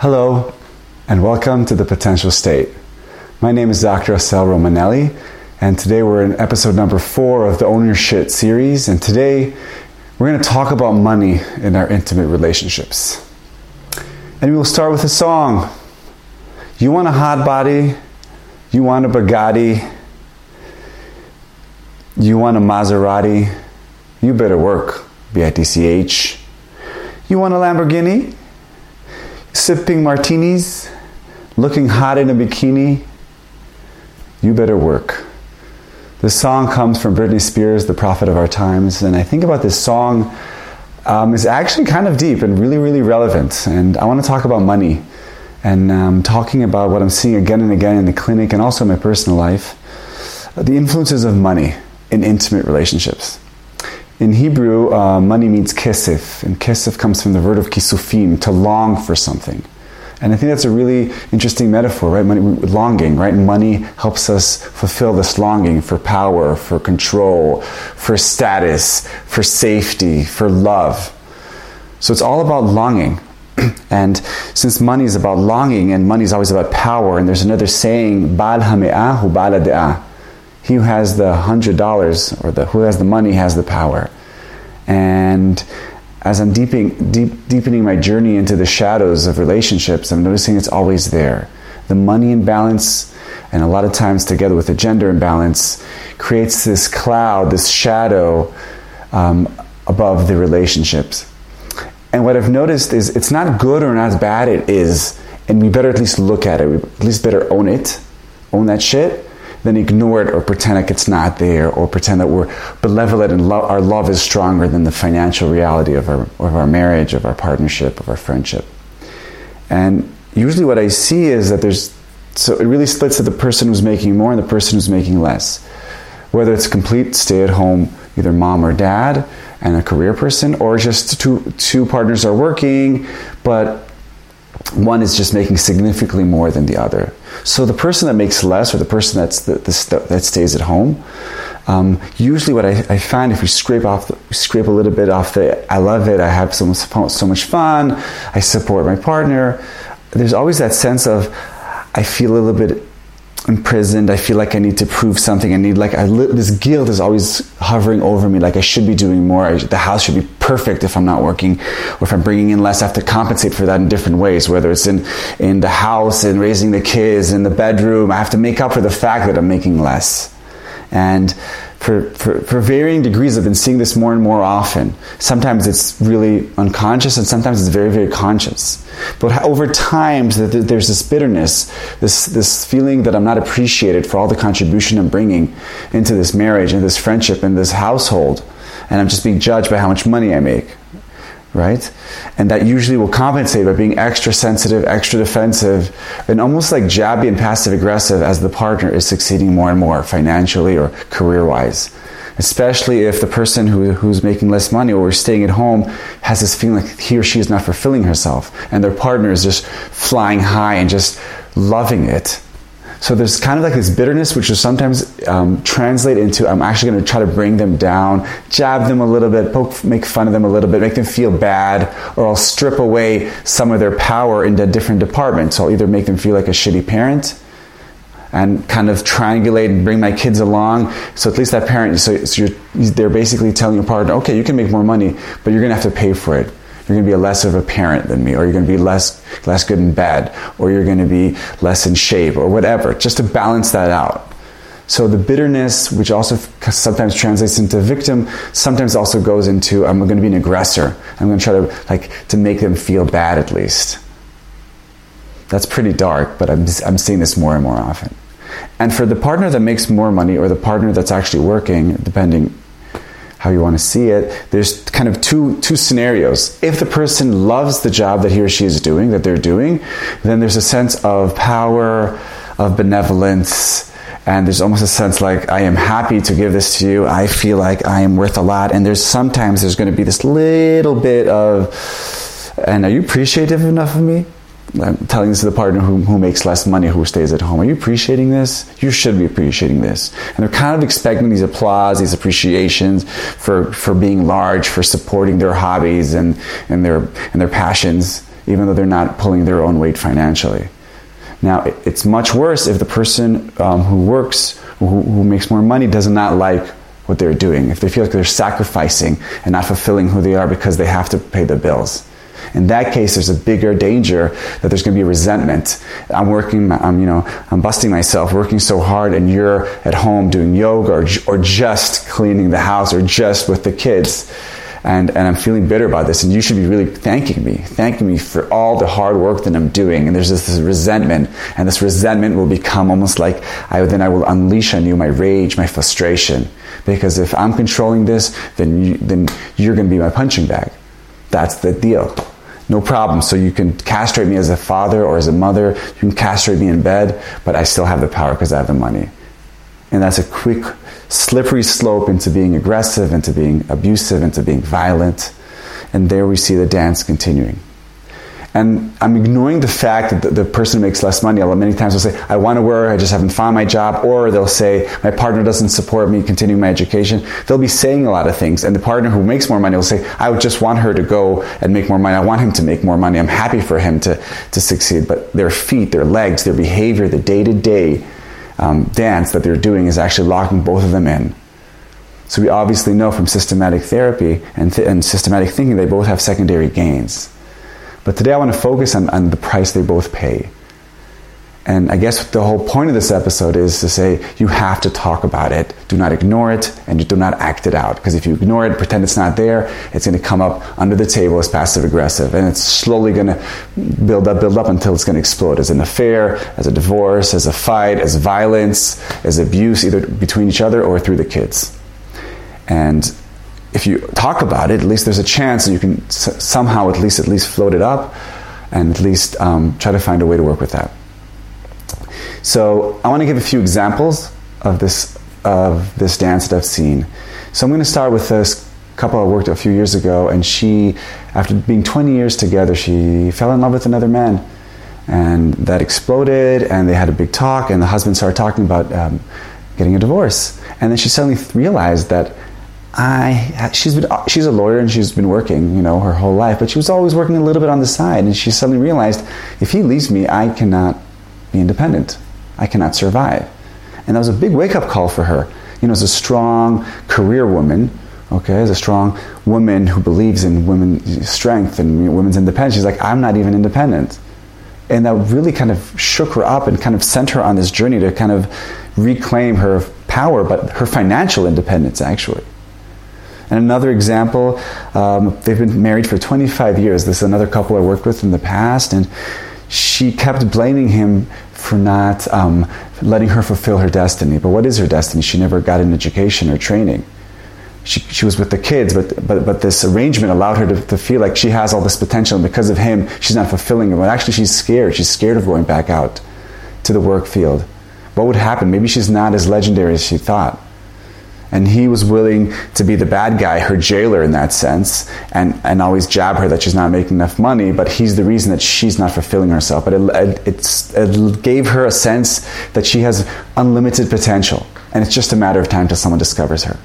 Hello, and welcome to The Potential State. My name is Dr. Assael Romanelli, and today we're in episode number four of the Ownership series. And today we're going to talk about money in our intimate relationships. And we'll start with a song. You want a hot body? You want a Bugatti? You want a Maserati? You better work, B I T C H. You want a Lamborghini? Sipping martinis? Looking hot in a bikini? You better work. This song comes from Britney Spears, the prophet of our times, and I think about this song um, is actually kind of deep and really, really relevant. And I want to talk about money and um, talking about what I'm seeing again and again in the clinic and also in my personal life the influences of money in intimate relationships. In Hebrew, uh, money means kesef, and kesef comes from the word of kisufim, to long for something. And I think that's a really interesting metaphor, right? Money, longing, right? Money helps us fulfill this longing for power, for control, for status, for safety, for love. So it's all about longing. and since money is about longing and money is always about power, and there's another saying, Bal hame'ahu bala de'ah. He who has the hundred dollars or the who has the money has the power. And as I'm deepening, deep, deepening my journey into the shadows of relationships, I'm noticing it's always there. The money imbalance, and a lot of times together with the gender imbalance, creates this cloud, this shadow um, above the relationships. And what I've noticed is it's not good or not bad, it is. And we better at least look at it. We at least better own it, own that shit, then ignore it or pretend like it's not there or pretend that we're benevolent and lo- our love is stronger than the financial reality of our, of our marriage, of our partnership, of our friendship. And usually what I see is that there's, so it really splits to the person who's making more and the person who's making less. Whether it's complete stay at home, either mom or dad, and a career person, or just two, two partners are working, but one is just making significantly more than the other. So the person that makes less, or the person that's the, the that stays at home, um, usually what I, I, find if we scrape off, the, scrape a little bit off the, I love it, I have so, so much fun, I support my partner. There's always that sense of I feel a little bit imprisoned. I feel like I need to prove something. I need like I, this guilt is always hovering over me. Like I should be doing more. I, the house should be perfect if I'm not working, or if I'm bringing in less. I have to compensate for that in different ways. Whether it's in in the house and raising the kids, in the bedroom, I have to make up for the fact that I'm making less. And for, for, for varying degrees, I've been seeing this more and more often. Sometimes it's really unconscious, and sometimes it's very, very conscious. But over time, that there's this bitterness, this, this feeling that I'm not appreciated for all the contribution I'm bringing into this marriage and this friendship and this household. And I'm just being judged by how much money I make right? And that usually will compensate by being extra sensitive, extra defensive, and almost like jabby and passive aggressive as the partner is succeeding more and more financially or career wise. Especially if the person who, who's making less money or staying at home has this feeling like he or she is not fulfilling herself, and their partner is just flying high and just loving it so there's kind of like this bitterness, which will sometimes um, translate into I'm actually going to try to bring them down, jab them a little bit, poke, make fun of them a little bit, make them feel bad, or I'll strip away some of their power into different departments. So I'll either make them feel like a shitty parent and kind of triangulate and bring my kids along. So at least that parent, so, so they're basically telling your partner, okay, you can make more money, but you're going to have to pay for it you're going to be less of a parent than me, or you're going to be less, less good in bed, or you're going to be less in shape, or whatever, just to balance that out. So the bitterness, which also sometimes translates into victim, sometimes also goes into I'm going to be an aggressor. I'm going to try to like to make them feel bad at least. That's pretty dark, but I'm, I'm seeing this more and more often. And for the partner that makes more money, or the partner that's actually working, depending how you want to see it, there's kind of two, two scenarios. If the person loves the job that he or she is doing, that they're doing, then there's a sense of power, of benevolence, and there's almost a sense like I am happy to give this to you. I feel like I am worth a lot. And there's sometimes there's going to be this little bit of, and are you appreciative enough of me? I'm telling this to the partner who, who makes less money, who stays at home. Are you appreciating this? You should be appreciating this. And they're kind of expecting these applause, these appreciations for, for being large, for supporting their hobbies and, and, their, and their passions. even though they're not pulling their own weight financially. Now, it's much worse if the person um, who works, who, who makes more money, does not like what they're doing, if they feel like they're sacrificing and not fulfilling who they are because they have to pay the bills. In that case, there's a bigger danger that there's going to be resentment. I'm working, I'm, you know, I'm busting myself, working so hard, and you're at home doing yoga or, or just cleaning the house or just with the kids and, and I'm feeling bitter about this, and you should be really thanking me, thanking me for all the hard work that I'm doing. And there's this, this resentment, and this resentment will become almost like I, then I will unleash on you my rage, my frustration. Because if I'm controlling this, then, you, then you're going to be my punching bag. That's the deal. No problem. So you can castrate me as a father or as a mother. You can castrate me in bed, but I still have the power because I have the money. And that's a quick slippery slope into being aggressive, into being abusive, into being violent. And there we see the dance continuing. And I'm ignoring the fact that the, the person who makes less money, many times will say, I want to work, I just haven't found my job. Or they'll say, my partner doesn't support me continuing my education. They'll be saying a lot of things. And the partner who makes more money will say, I would just want her to go and make more money. I want him to make more money. I'm happy for him to, to succeed. But their feet, their legs, their behavior, the day to day dance that they're doing is actually locking both of them in. So we obviously know from systematic therapy and, th- and systematic thinking they both have secondary gains. But today I want to focus on, on the price they both pay. And I guess the whole point of this episode is to say you have to talk about it. Do not ignore it and do not act it out. Because if you ignore it, pretend it's not there, it's going to come up under the table as passive aggressive. And it's slowly going to build up, build up until it's going to explode as an affair, as a divorce, as a fight, as violence, as abuse, either between each other or through the kids. And if you talk about it, at least there's a chance that you can s- somehow at least at least float it up and at least um, try to find a way to work with that. So I want to give a few examples of this of this dance that I've seen. So I'm going to start with this couple I worked a few years ago, and she, after being 20 years together, she fell in love with another man, and that exploded, and they had a big talk, and the husband started talking about um, getting a divorce, and then she suddenly realized that I she's been she's a lawyer and she's been working you know her whole life, but she was always working a little bit on the side, and she suddenly realized if he leaves me, I cannot be independent. I cannot survive. And that was a big wake up call for her. You know, as a strong career woman, okay, as a strong woman who believes in women's strength and you know, women's independence, she's like, I'm not even independent. And that really kind of shook her up and kind of sent her on this journey to kind of reclaim her power, but her financial independence, actually. And another example, um, they've been married for 25 years. This is another couple I worked with in the past, and she kept blaming him for not um, letting her fulfill her destiny. But what is her destiny? She never got an education or training. She, she was with the kids, but, but, but this arrangement allowed her to, to feel like she has all this potential, and because of him, she's not fulfilling it. But actually, she's scared. She's scared of going back out to the work field. What would happen? Maybe she's not as legendary as she thought. And he was willing to be the bad guy, her jailer in that sense, and, and always jab her that she's not making enough money, but he's the reason that she's not fulfilling herself. But it, it, it gave her a sense that she has unlimited potential, and it's just a matter of time till someone discovers her.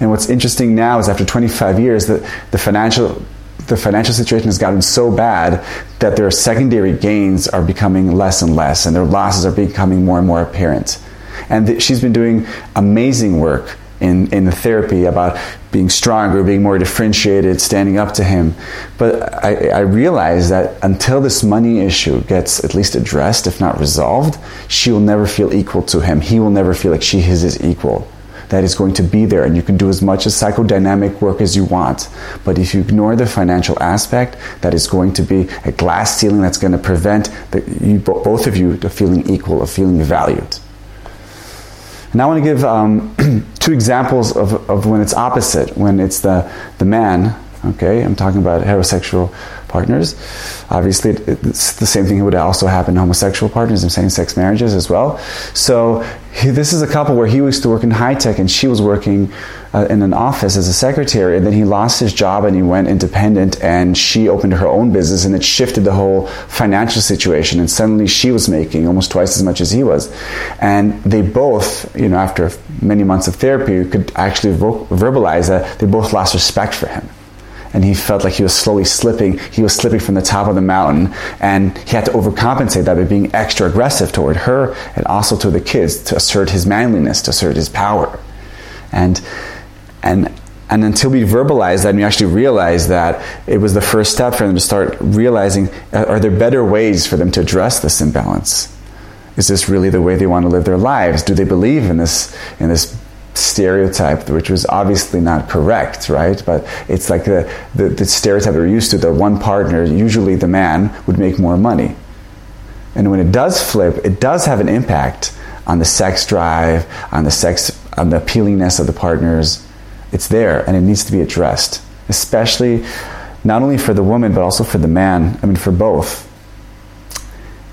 And what's interesting now is after 25 years, the, the financial the financial situation has gotten so bad that their secondary gains are becoming less and less, and their losses are becoming more and more apparent. And she's been doing amazing work in, in the therapy about being stronger, being more differentiated, standing up to him. But I, I realize that until this money issue gets at least addressed, if not resolved, she will never feel equal to him. He will never feel like she is his equal. That is going to be there, and you can do as much as psychodynamic work as you want. But if you ignore the financial aspect, that is going to be a glass ceiling that's going to prevent the, you, both of you feeling equal, of feeling valued. And I want to give um, two examples of, of when it's opposite, when it's the, the man, okay, I'm talking about heterosexual partners. Obviously, it's the same thing would also happen to homosexual partners and same sex marriages as well. So, he, this is a couple where he used to work in high tech and she was working uh, in an office as a secretary. And then he lost his job and he went independent and she opened her own business and it shifted the whole financial situation. And suddenly she was making almost twice as much as he was. And they both, you know, after many months of therapy, could actually vo- verbalize that they both lost respect for him and he felt like he was slowly slipping. He was slipping from the top of the mountain, and he had to overcompensate that by being extra aggressive toward her and also to the kids to assert his manliness, to assert his power. And, and, and until we verbalize that and we actually realize that it was the first step for them to start realizing are there better ways for them to address this imbalance? Is this really the way they want to live their lives? Do they believe in this, in this stereotype, which was obviously not correct, right? But it's like the, the, the stereotype we're used to that one partner, usually the man, would make more money. And when it does flip, it does have an impact on the sex drive, on the sex, on the appealingness of the partners. It's there and it needs to be addressed, especially not only for the woman but also for the man. I mean, for both.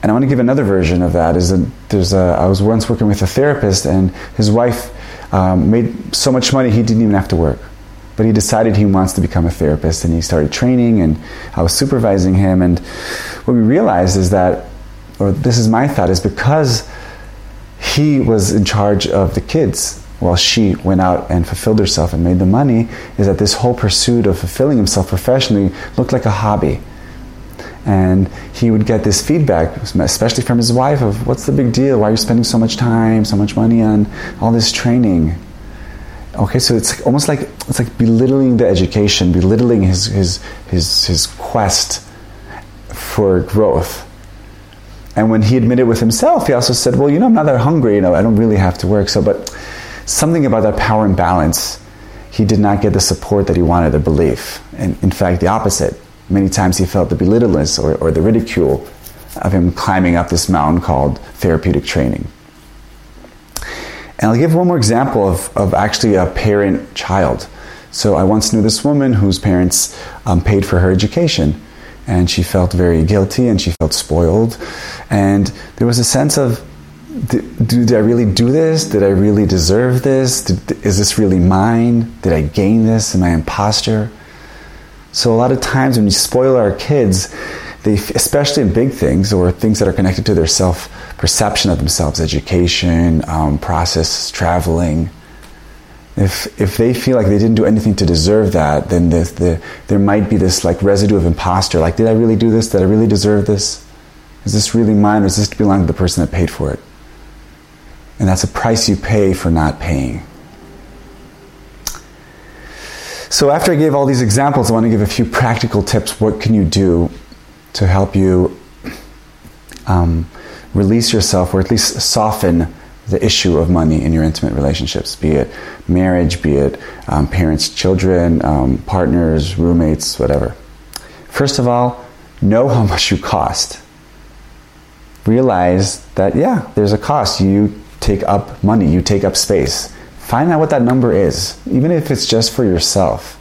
And I want to give another version of that. Is that there's a, I was once working with a therapist, and his wife um, made so much money he didn't even have to work. But he decided he wants to become a therapist, and he started training, and I was supervising him. And what we realized is that, or this is my thought, is because he was in charge of the kids while she went out and fulfilled herself and made the money, is that this whole pursuit of fulfilling himself professionally looked like a hobby and he would get this feedback, especially from his wife, of what's the big deal? Why are you spending so much time, so much money on all this training? Okay, so it's almost like it's like belittling the education, belittling his his his his quest for growth. And when he admitted with himself, he also said, "Well, you know, I'm not that hungry. You know, I don't really have to work." So, but something about that power imbalance, he did not get the support that he wanted, the belief, and in fact, the opposite Many times he felt the belittleness or, or the ridicule of him climbing up this mountain called therapeutic training. And I'll give one more example of, of actually a parent child. So I once knew this woman whose parents um, paid for her education, and she felt very guilty and she felt spoiled. And there was a sense of, did, did I really do this? Did I really deserve this? Did, is this really mine? Did I gain this? Am I imposter? So a lot of times when we spoil our kids, they, especially in big things or things that are connected to their self perception of themselves, education, um, process, traveling. If if they feel like they didn't do anything to deserve that, then the, the, there might be this like residue of imposter. Like, did I really do this? Did I really deserve this? Is this really mine, or does this belong to the person that paid for it? And that's a price you pay for not paying. So after I gave all these examples, I want to give a few practical tips. What can you do to help you um, release yourself, or at least soften the issue of money in your intimate relationships, be it marriage, be it um, parents, children, um, partners, roommates, whatever. First of all, know how much you cost. Realize that, yeah, there's a cost. You take up money, you take up space. Find out what that number is, even if it's just for yourself.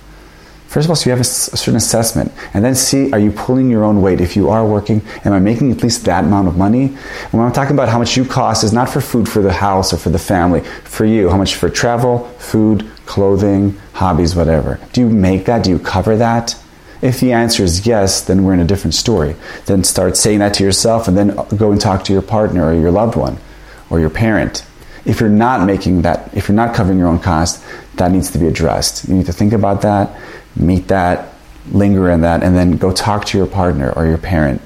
First of all, so you have a, certain assessment, and then see are you pulling your own weight? If you are working, am I making at least that amount of money? When I'm talking about how much you cost, is not for food for the house or for the family, for you. How much for travel, food, clothing, hobbies, whatever. Do you make that? Do you cover that? If the answer is yes, then we're in a different story. Then start saying that to yourself, and then go and talk to your partner or your loved one or your parent if you're not making that, if you're not covering your own cost, that needs to be addressed. You need to think about that, meet that, linger in that, and then go talk to your partner or your parent.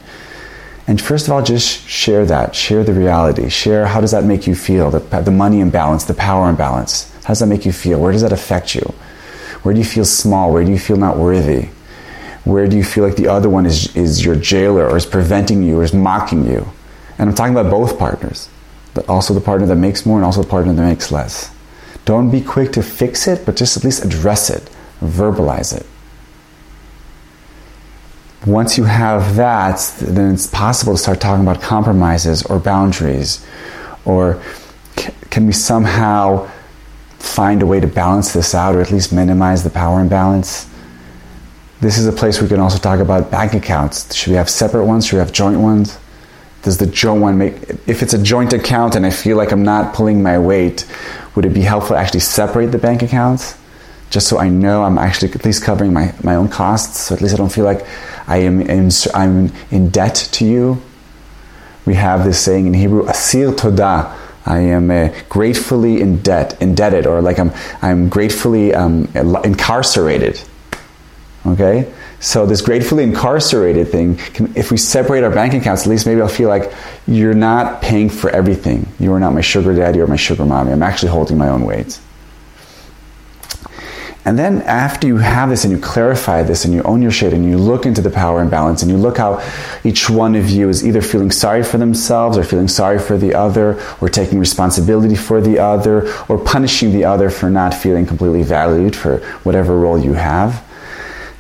And first of all, just share that, share the reality, share how does that make you feel, the, the money imbalance, the power imbalance. How does that make you feel? Where does that affect you? Where do you feel small? Where do you feel not worthy? Where do you feel like the other one is, is your jailer or is preventing you or is mocking you? And I'm talking about both partners but also the partner that makes more and also the partner that makes less. Don't be quick to fix it, but just at least address it, verbalize it. Once you have that, then it's possible to start talking about compromises or boundaries, or can we somehow find a way to balance this out or at least minimize the power imbalance? This is a place we can also talk about bank accounts. Should we have separate ones? Should we have joint ones? Does the joint one make if it's a joint account and i feel like i'm not pulling my weight would it be helpful to actually separate the bank accounts just so i know i'm actually at least covering my, my own costs so at least i don't feel like i am in, i'm in debt to you we have this saying in hebrew asir todah I am uh, gratefully in debt, indebted, or like I'm, I'm gratefully um, incarcerated. Okay? So this gratefully incarcerated thing, can, if we separate our bank accounts, at least maybe I'll feel like you're not paying for everything. You are not my sugar daddy or my sugar mommy. I'm actually holding my own weight. And then after you have this and you clarify this and you own your shit and you look into the power imbalance and you look how each one of you is either feeling sorry for themselves or feeling sorry for the other or taking responsibility for the other or punishing the other for not feeling completely valued for whatever role you have,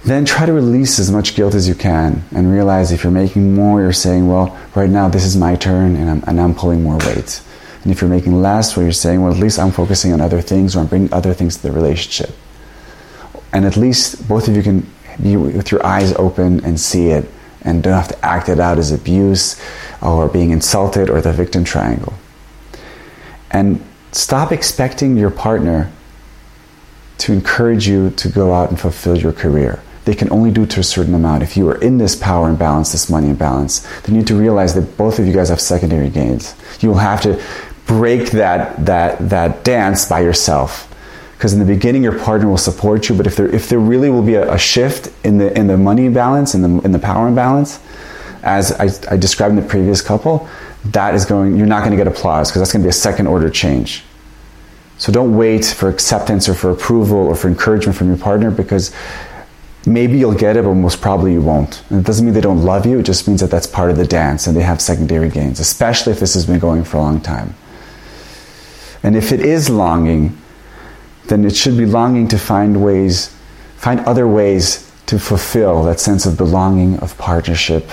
then try to release as much guilt as you can and realize if you're making more, you're saying, well, right now this is my turn and I'm, and I'm pulling more weight. And if you're making less, where you're saying, well, at least I'm focusing on other things or I'm bringing other things to the relationship and at least both of you can be with your eyes open and see it and don't have to act it out as abuse or being insulted or the victim triangle. And stop expecting your partner to encourage you to go out and fulfill your career. They can only do to a certain amount. If you are in this power imbalance, this money imbalance, then you need to realize that both of you guys have secondary gains. You will have to break that, that, that dance by yourself because in the beginning your partner will support you but if there if there really will be a, a shift in the in the money balance in the in the power imbalance as I, I described in the previous couple that is going you're not going to get applause because that's going to be a second order change so don't wait for acceptance or for approval or for encouragement from your partner because maybe you'll get it but most probably you won't. And it doesn't mean they don't love you it just means that that's part of the dance and they have secondary gains especially if this has been going for a long time. And if it is longing then it should be longing to find ways, find other ways to fulfill that sense of belonging, of partnership,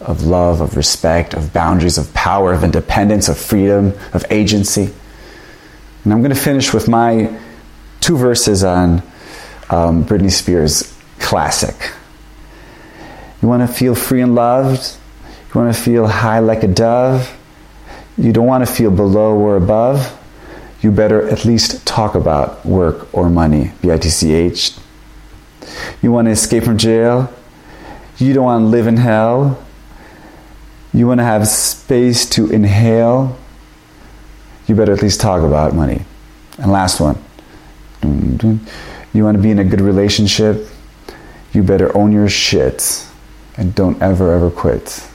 of love, of respect, of boundaries, of power, of independence, of freedom, of agency. And I'm going to finish with my two verses on um, Britney Spears' classic. You want to feel free and loved? You want to feel high like a dove? You don't want to feel below or above? you better at least talk about work or money, B-I-T-C-H. You want to escape from jail? You don't want to live in hell? You want to have space to inhale? You better at least talk about money. And last one. You want to be in a good relationship? You better own your shit and don't ever, ever quit.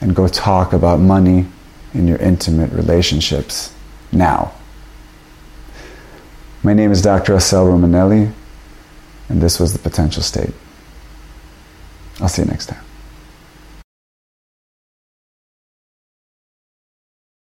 And go talk about money in your intimate relationships now. My name is Dr. Assael Romanelli, and this was The Potential State. I'll see you next time.